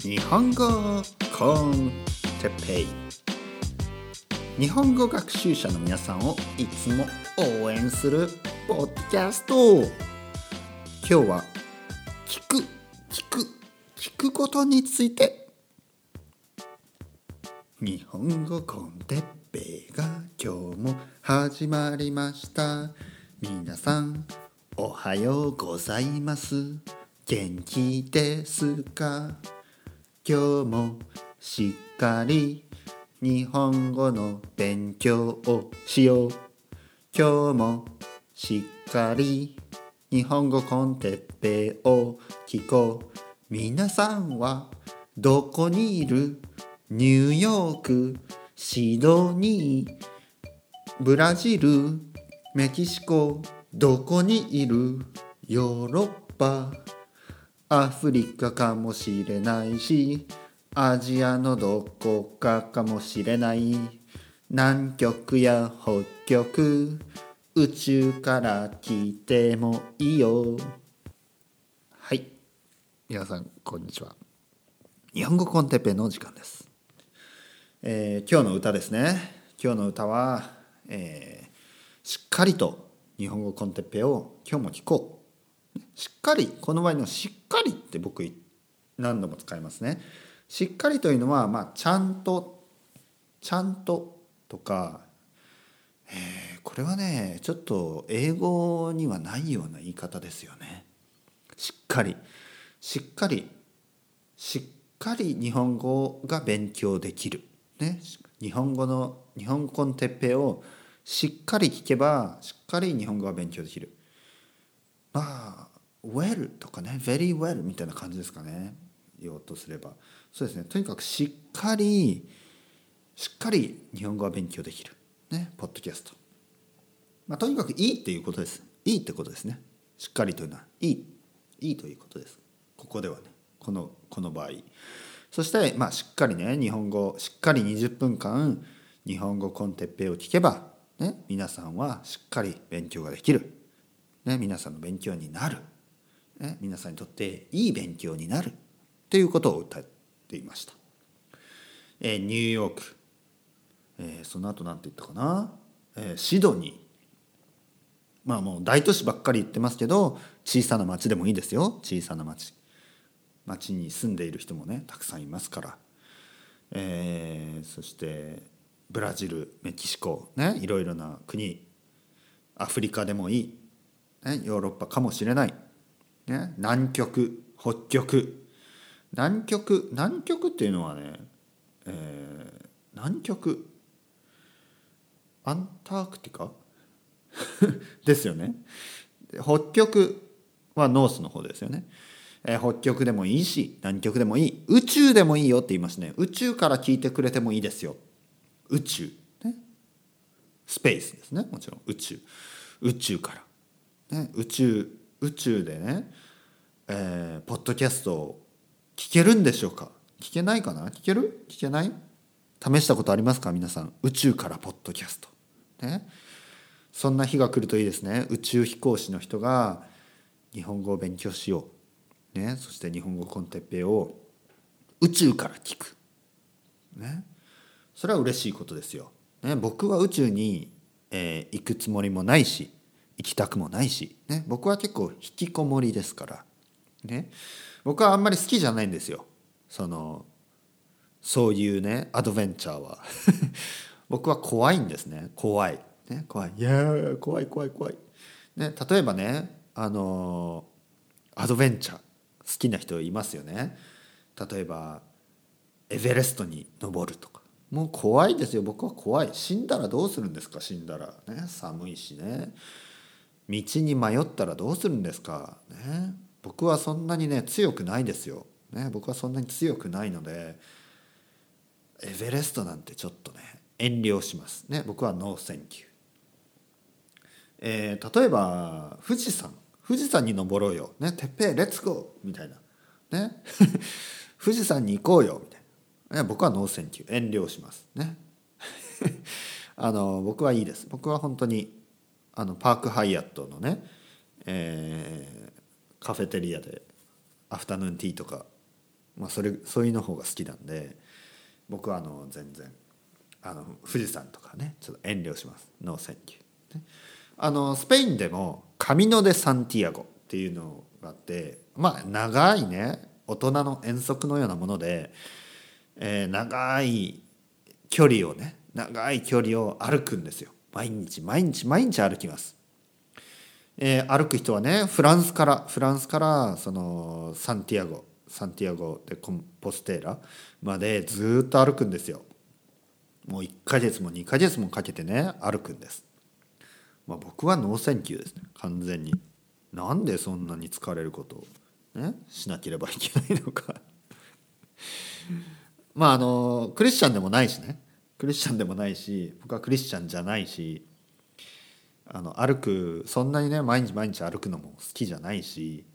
日本語コンテッペイ。日本語学習者の皆さんをいつも応援するポッドキャスト。今日は聞く聞く聞くことについて。日本語コンテッペイが今日も始まりました。皆さんおはようございます。元気ですか？今日もしっかり日本語の勉強をしよう。今日もしっかり日本語コンテッペを聞こう。皆さんはどこにいる？ニューヨークシドニーブラジルメキシコどこにいる？ヨーロッパ。アフリカかもしれないしアジアのどこかかもしれない。南極や北極宇宙から来てもいいよ。はい。皆さんこんにちは。日本語コンテッペの時間です、えー今日の歌ですね。今日の歌は、えーしっかりと日本語コンテッペを今日も聞こう。しっかりこの場合の「しっかり」って僕何度も使いますね。しっかりというのは、まあ、ちゃんとちゃんととか、えーこれはねちょっと英語にはないような言い方ですよね。しっかりしっかりしっかり日本語が勉強できる。ね、日本語の日本語コンテッペをしっかり聞けばしっかり日本語が勉強できる。まあ well とかね very well みたいな感じですかね。言おうとすれば。そうですね。とにかくしっかりしっかり日本語は勉強できる。ね。ポッドキャスト。まあとにかくいいっていうことです。いいってことですね。しっかりというのは。いい。いいということです。ここではね。このこの場合。そしてまあしっかりね日本語しっかり20分間日本語コンテッペイを聞けばね皆さんはしっかり勉強ができる。ね、皆さんの勉強になる、皆さんにとっていい勉強になるということを歌っていました。えーニューヨーク、えーその後なんて言ったかな、えーシドニー。まあもう大都市ばっかり言ってますけど小さな町でもいいですよ。小さな町。町に住んでいる人もねたくさんいますから、えーそしてブラジルメキシコねいろいろな国。アフリカでもいい。ね、ヨーロッパかもしれない、ね、南極北極。南極南極っていうのはね、えー南極。アンタークティカ？ですよね。北極はノースの方ですよね、えー北極でもいいし南極でもいい。宇宙でもいいよって言いますね。宇宙から聞いてくれてもいいですよ。宇宙。ね。スペースですね。もちろん宇宙。宇宙から。ね、宇宙宇宙でね、えーポッドキャストを聞けるんでしょうか？聞けないかな？聞ける？聞けない？試したことありますか？皆さん宇宙からポッドキャスト。ね？そんな日が来るといいですね。宇宙飛行士の人が日本語を勉強しよう、ね、そして日本語コンテッペを宇宙から聞く、ね、それは嬉しいことですよ、ね、僕は宇宙に、えー行くつもりもないし行きたくもないし、ね、僕は結構引きこもりですから、ね、僕はあんまり好きじゃないんですよ。そのそういうねアドベンチャーは。僕は怖いんですね。怖い、ね、怖い。いや怖い怖い怖い、ね、例えばねあのアドベンチャー。好きな人いますよね。例えばエベレストに登るとか。もう怖いですよ。僕は怖い。死んだらどうするんですか？死んだら。ね。寒いしね。道に迷ったらどうするんですか？ね。僕はそんなにね強くないですよ、ね、僕はそんなに強くないのでエベレストなんてちょっとね遠慮します。ね。僕は No thank you、えー例えば富士山。富士山に登ろうよ、ね、てっぺい Let's go。みたいな。ね。富士山に行こうよ。みたいな。い僕は No thank you。遠慮します。ね。あの僕はいいです。僕は本当にあのパークハイアットのね、えーカフェテリアでアフタヌーンティーとかまあ、それそういうの方が好きなんで僕はあの全然あの富士山とかねちょっと遠慮します。 No thank you、ね、あのスペインでもカミノ・デ・サンティアゴっていうのがあってまあ長いね大人の遠足のようなもので、えー、長い距離をね長い距離を歩くんですよ。毎日毎日毎日歩きます、えー、歩く人はねフランスからフランスからそのサンティアゴサンティアゴ・でコンポステーラまでずっと歩くんですよ。もう1ヶ月も2ヶ月もかけてね歩くんです、まあ、僕は No thank you ですね。完全に。なんでそんなに疲れることをねしなければいけないのか。まああのクリスチャンでもないしね。クリスチャンでもないし僕はクリスチャンじゃないしあの歩くそんなにね毎日毎日歩くのも好きじゃないし、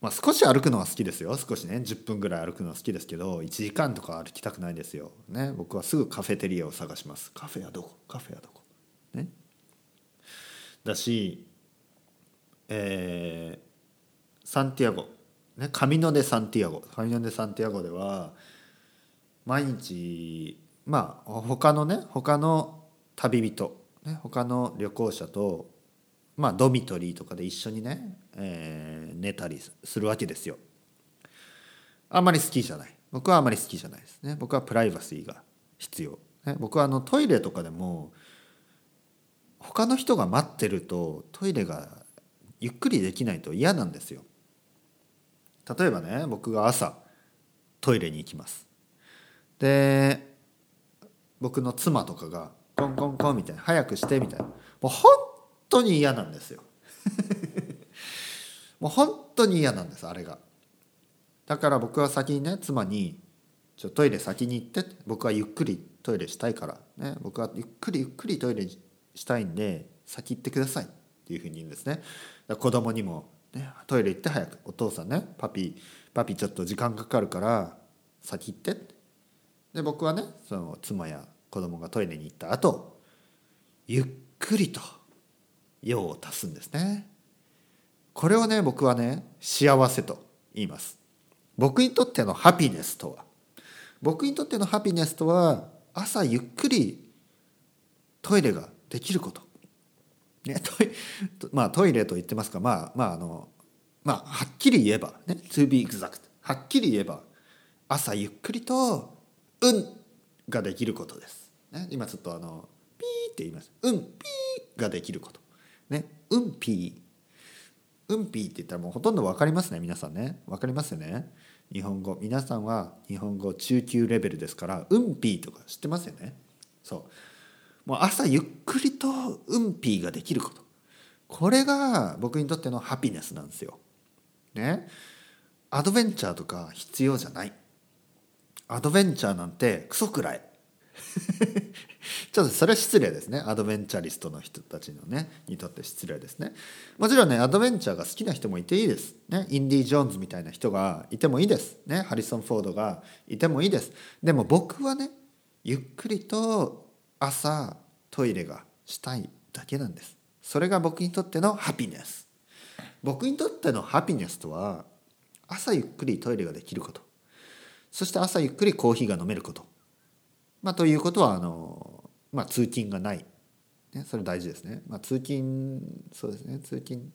まあ、少し歩くのは好きですよ少しね10分ぐらい歩くのは好きですけど1時間とか歩きたくないですよ。ね、僕はすぐカフェテリアを探します。カフェはどこ？カフェはどこ？ね。だし、えー、サンティアゴ、ね、カミノ・デ・サンティアゴカミノ・デ・サンティアゴでは毎日まあ他のね他の旅人、ね、他の旅行者とまあドミトリーとかで一緒にね、えー、寝たりするわけですよ。あんまり好きじゃない。僕はあんまり好きじゃないですね。僕はプライバシーが必要、ね、僕はあのトイレとかでも他の人が待ってるとトイレがゆっくりできないと嫌なんですよ。例えばね僕が朝トイレに行きます。で僕の妻とかがコンコンコンみたいな早くしてみたいな。もう本当に嫌なんですよ。もう本当に嫌なんですあれが。だから僕は先にね妻に「ちょトイレ先に行って」僕はゆっくりトイレしたいから、ね、僕はゆっくりゆっくりトイレしたいんで先行ってくださいっていうふうに言うんですね。子供にも、ね、トイレ行って早くお父さんねパピパピちょっと時間かかるから先行って。で僕はねその妻や子供がトイレに行った後ゆっくりと用を足すんですね。これをね僕はね幸せと言います。僕にとってのハピネスとは僕にとってのハピネスとは朝ゆっくりトイレができること、ね、トイまあトイレと言ってますか。まあまああのまあはっきり言えばね to be exact はっきり言えば朝ゆっくりと「うん」ができることです。ね、今ちょっとあのピーって言います。うんピーができること。ねうんピー。うんピーって言ったらもうほとんど分かりますね皆さんね。分かりますよね。日本語。皆さんは日本語中級レベルですからうんピーとか知ってますよね。そう。もう朝ゆっくりとうんピーができること。これが僕にとってのハピネスなんですよ。ね。アドベンチャーとか必要じゃない。アドベンチャーなんてクソくらい。ちょっとそれは失礼ですね。アドベンチャリストの人たちのねにとって失礼ですね。もちろんねアドベンチャーが好きな人もいていいです、ね、インディ・ジョーンズみたいな人がいてもいいです。ねハリソン・フォードがいてもいいです。でも僕はねゆっくりと朝トイレがしたいだけなんです。それが僕にとってのハピネス。僕にとってのハピネスとは朝ゆっくりトイレができること。そして朝ゆっくりコーヒーが飲めること。まあ、ということはあの、まあ、通勤がない、ね、それ大事ですね、まあ、通勤そうですね。通勤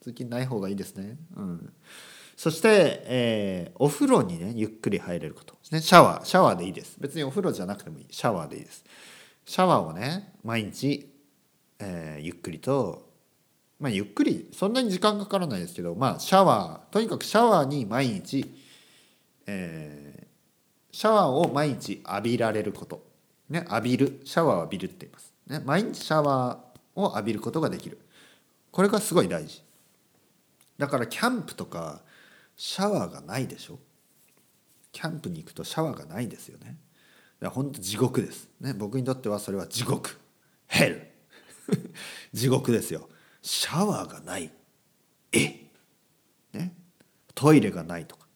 通勤ない方がいいですね、うん、そして、えー、お風呂にねゆっくり入れること。ですねシャワーシャワーでいいです。別にお風呂じゃなくてもいい。シャワーでいいです。シャワーをね毎日、えー、ゆっくりとまあゆっくりそんなに時間かからないですけどまあシャワーとにかくシャワーに毎日、え、シャワーを毎日浴びられること、ね、浴びる。シャワーを浴びるって言います、ね、毎日シャワーを浴びることができる。これがすごい大事。だからキャンプとかシャワーがないでしょ。キャンプに行くとシャワーがないですよね。本当地獄です、ね、僕にとってはそれは地獄。ヘル 地獄ですよ。シャワーがない。えね。トイレがないとか。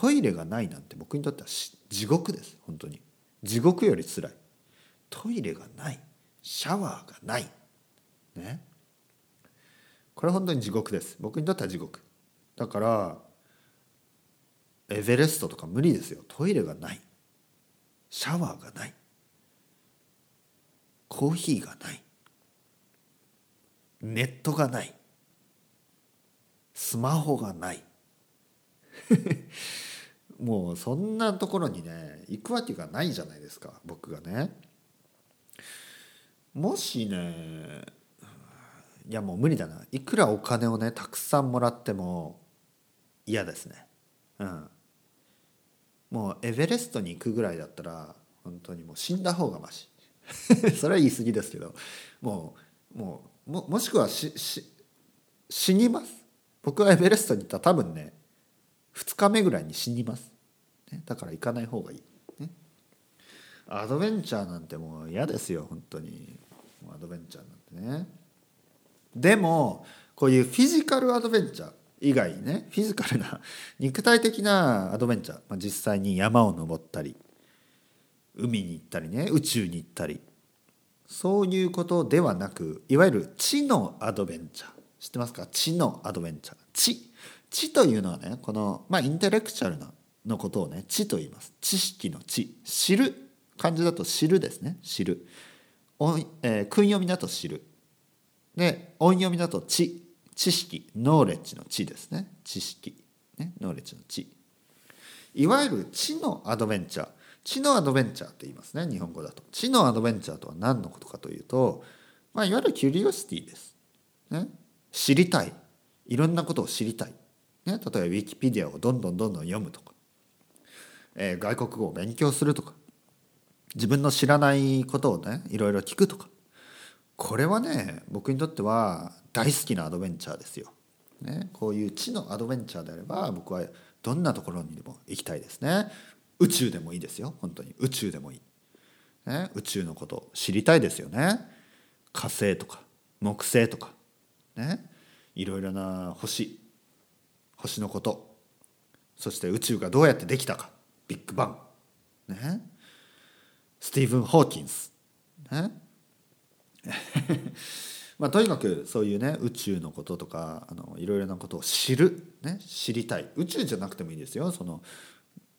トイレがないなんて僕にとっては地獄です。本当に。地獄よりつらい。トイレがない。シャワーがない。ね。これ本当に地獄です。僕にとっては地獄。だからエベレストとか無理ですよ。トイレがない。シャワーがない。コーヒーがない。ネットがない。スマホがない。もうそんなところにね行くわけがないじゃないですか僕がね。もしねいやもう無理だな。いくらお金をねたくさんもらっても嫌ですね。うん。もうエベレストに行くぐらいだったら本当にもう死んだ方がまし それは言い過ぎですけど。もうもうももしくはしし死にます。僕はエベレストに行ったら多分ね2日目ぐらいに死にます、ね、だから行かない方がいい、ね、アドベンチャーなんてもう嫌ですよ本当に。アドベンチャーなんてね。でもこういうフィジカルアドベンチャー以外ねフィジカルな 肉体的なアドベンチャー、まあ、実際に山を登ったり海に行ったりね宇宙に行ったりそういうことではなくいわゆる知のアドベンチャー。知ってますか？知のアドベンチャー。知知というのはねこの、まあ、インテレクチャルなのことをね知と言います。知識の知。知る。漢字だと知るですね。知る。音、えー、訓読みだと知る。で音読みだと知。知識。ノーレッジの知ですね。知識。ねノーレッジの知。いわゆる知のアドベンチャー。知のアドベンチャーって言いますね日本語だと。知のアドベンチャーとは何のことかというと、まあ、いわゆるキュリオシティです、ね、知りたい。いろんなことを知りたい、ね、例えばウィキペディアをどんどんどんどん読むとか、えー、外国語を勉強するとか自分の知らないことをねいろいろ聞くとかこれはね僕にとっては大好きなアドベンチャーですよ。ね、こういう知のアドベンチャーであれば僕はどんなところにでも行きたいですね。宇宙でもいいですよ本当に宇宙でもいい。ね、宇宙のこと知りたいですよね。火星とか木星とかねいろいろな星星のこと。そして宇宙がどうやってできたか。ビッグバン。ね。スティーブン・ホーキンス。ね。まあ、とにかくそういうね宇宙のこととかあのいろいろなことを知る、ね、知りたい。宇宙じゃなくてもいいですよ。その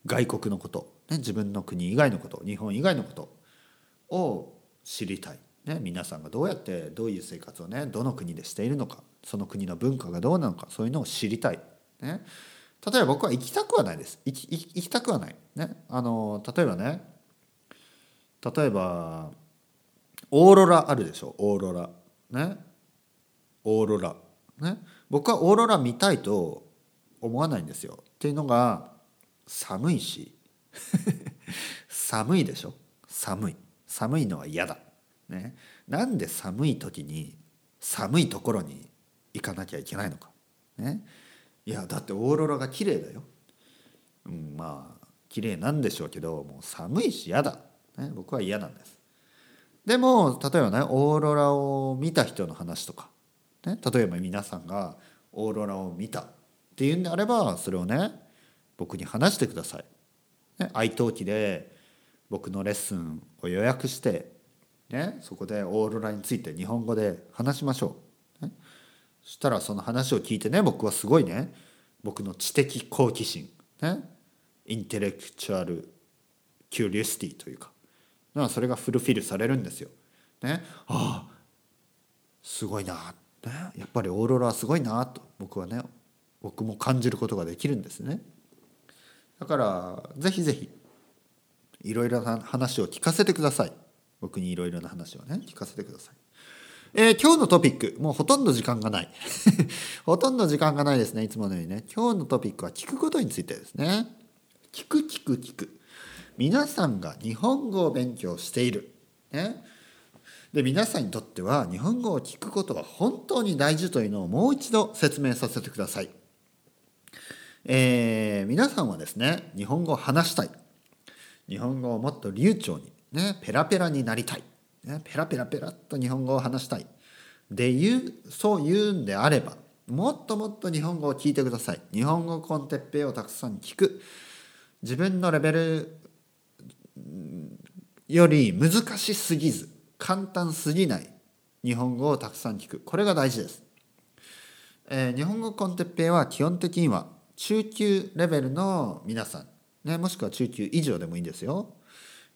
外国のこと、ね、自分の国以外のこと。日本以外のこと。を知りたい、ね、皆さんがどうやってどういう生活をねどの国でしているのか。その国の文化がどうなのか。そういうのを知りたい。ね、例えば僕は行きたくはないです。行き行きたくはない。ね、あの例えばね。例えばオーロラあるでしょ。オーロラ。ね。オーロラ。ね。僕はオーロラ見たいと思わないんですよ。っていうのが寒いし。寒いでしょ。寒い。寒いのは嫌だ。ね。なんで寒い時に寒いところに行かなきゃいけないのか。ね。いやだってオーロラが綺麗だよ、うん、まあ綺麗なんでしょうけどもう寒いし嫌だ、ね、僕は嫌なんですでも例えばねオーロラを見た人の話とか、ね、例えば皆さんがオーロラを見たっていうんであればそれをね僕に話してください。ね、愛登記で僕のレッスンを予約して、ね、そこでオーロラについて日本語で話しましょう。そしたらその話を聞いてね僕はすごいね僕の知的好奇心、ね、 intellectual curiosity というかかそれがフルフィルされるんですよ。ね、ああすごいな、ね、やっぱりオーロラはすごいなと僕はね僕も感じることができるんですね。だからぜひぜひいろいろな話を聞かせてください。僕にいろいろな話をね聞かせてください。えー、今日のトピックもうほとんど時間がない。ほとんど時間がないですねいつものようにね。今日のトピックは聞くことについてですね。聞く聞く聞く。皆さんが日本語を勉強している、ね、で皆さんにとっては日本語を聞くことは本当に大事というのをもう一度説明させてください。えー、皆さんはですね日本語を話したい。日本語をもっと流暢に、ね、ペラペラになりたい、ペラペラペラっと日本語を話したい。で言うそう言うんであればもっともっと日本語を聞いてください。日本語コンテッペイをたくさん聞く。自分のレベルより難しすぎず簡単すぎない日本語をたくさん聞く。これが大事です、えー、日本語コンテッペイは基本的には中級レベルの皆さん、ね、もしくは中級以上でもいいんですよ、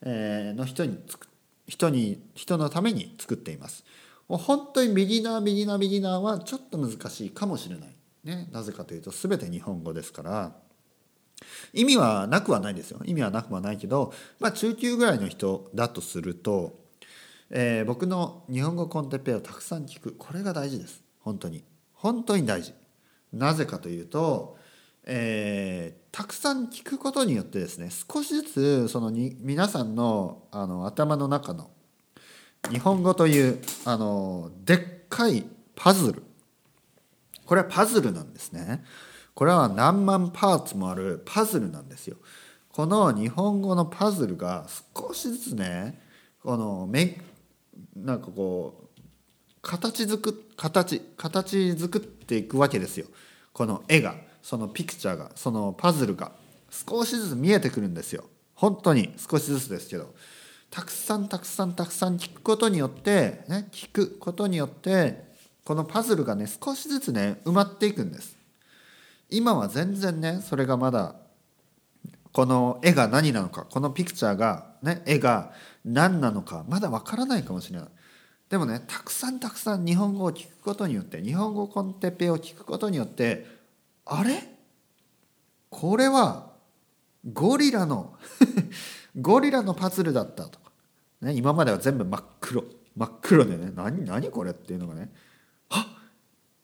えー、の人につく人に人のために作っています。もう本当にビギナービギナービギナーはちょっと難しいかもしれない、ね、なぜかというと全て日本語ですから。意味はなくはないですよ。意味はなくはないけど、まあ、中級ぐらいの人だとすると、えー、僕の日本語コンテペをたくさん聞く。これが大事です。本当に。本当に大事。なぜかというと、えー、たくさん聞くことによってですね少しずつそのに皆さんのあの頭の中の日本語というあのでっかいパズル。これはパズルなんですね。これは何万パーツもあるパズルなんですよ。この日本語のパズルが少しずつねこのめなんかこう形づく形形作っていくわけですよ。この絵が。そのピクチャーがそのパズルが少しずつ見えてくるんですよ。本当に少しずつですけど。たくさんたくさんたくさん聞くことによってね聞くことによってこのパズルがね少しずつね埋まっていくんです。今は全然ねそれがまだこの絵が何なのかこのピクチャーがね絵が何なのかまだわからないかもしれない。でもねたくさんたくさん日本語を聞くことによって日本語コンテッペを聞くことによってあれ？これはゴリラの ゴリラのパズルだったと。か、ね、今までは全部真っ黒。真っ黒でね何何これっていうのがね。あ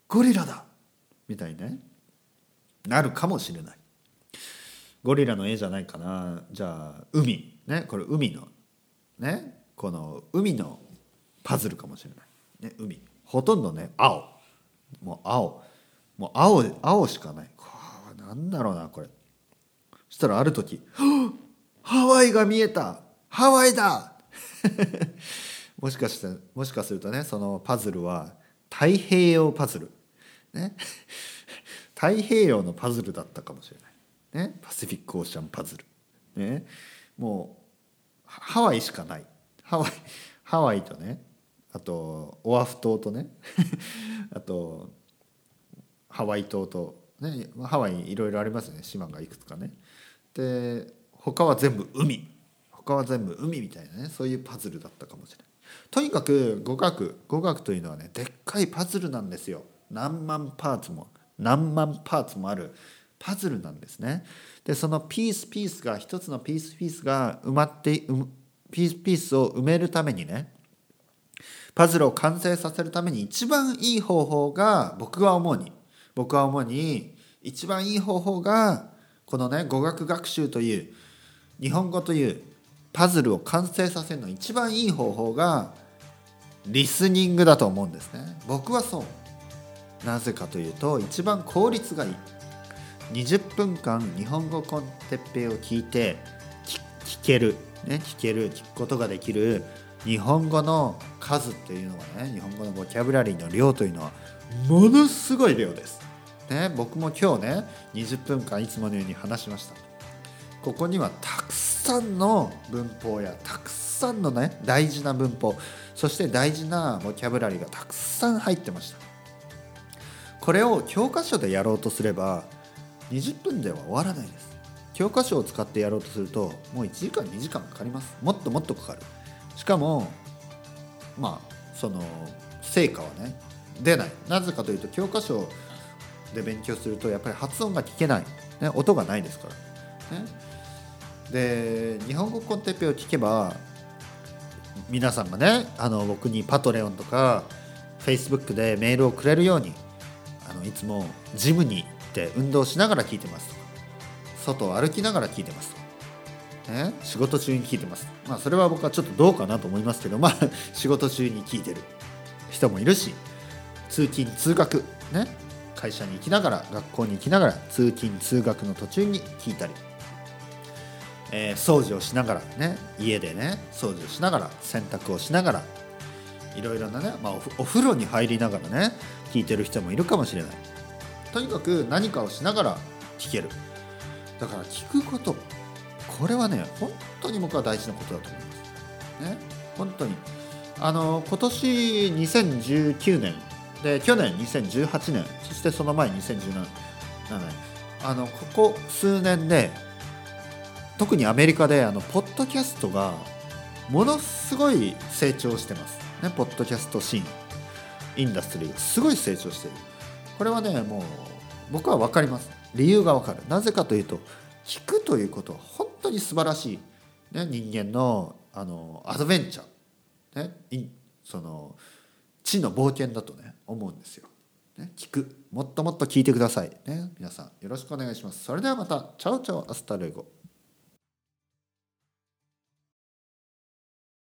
ゴリラだ。みたいにねなるかもしれない。ゴリラの絵じゃないかな。じゃあ海。ねこれ海のねこの海のパズルかもしれない、ね、海。ほとんどね青。もう青。もう青青しかない。なんだろうなこれ。そしたらある時「ハワイが見えた。ハワイだ!」もしかしてもしかするとねそのパズルは太平洋パズル。ね。太平洋のパズルだったかもしれない。ね。パシフィックオーシャンパズル。ね。もうハワイしかない。ハワイハワイとねあとオアフ島とね。あとハワイ島と、ね、ハワイいろいろありますね島がいくつかね。で他は全部海。他は全部海みたいなねそういうパズルだったかもしれないとにかく語学語学というのはねでっかいパズルなんですよ。何万パーツも何万パーツもあるパズルなんですね。でそのピースピースが一つのピースピースが埋まってピースピースを埋めるためにねパズルを完成させるために一番いい方法が僕は思うに僕は主に一番いい方法がこのね語学学習という日本語というパズルを完成させるの一番いい方法がリスニングだと思うんですね。僕はそう。なぜかというと一番効率がいい。20分間日本語コンテッペイを聞いて聞ける、ね、聞ける。聞くことができる日本語の数っていうのはね日本語のボキャブラリーの量というのはものすごい量です。ね、僕も今日ね20分間いつものように話しました。ここにはたくさんの文法やたくさんのね大事な文法そして大事なボキャブラリーがたくさん入ってました。これを教科書でやろうとすれば20分では終わらないです。教科書を使ってやろうとするともう1時間2時間かかります。もっともっとかかる。しかもまあその成果はね出ない。なぜかというと教科書で勉強するとやっぱり発音が聞けない、ね、音がないですから、ね、で日本語コンテッペを聞けば皆さんがねあの僕にパトレオンとか Facebook でメールをくれるようにあのいつもジムに行って運動しながら聞いてます外を歩きながら聞いてますね、仕事中に聞いてます。まあそれは僕はちょっとどうかなと思いますけど、まあ仕事中に聞いてる人もいるし、通勤通学ね。会社に行きながら学校に行きながら通勤通学の途中に聞いたり、えー、掃除をしながらね。家でね掃除をしながら洗濯をしながら。いろいろなね、まあ、お風呂に入りながらね聞いてる人もいるかもしれない。とにかく何かをしながら聞ける。だから聞くこと。これはね本当に僕は大事なことだと思います。ね。本当に。あの今年2019年で去年2018年そしてその前2017年。あのここ数年で特にアメリカであのポッドキャストがものすごい成長してます。ねポッドキャストシーン。 industry。がすごい成長してる。これはねもう僕は分かります。理由が分かる。なぜかというと聞くということは本当に素晴らしい、ね、人間のあのアドベンチャー、ね、その知の冒険だとね思うんですよ、ね、聞く。もっともっと聞いてください。ね皆さんよろしくお願いします。それではまた。 Chao chao hasta luego。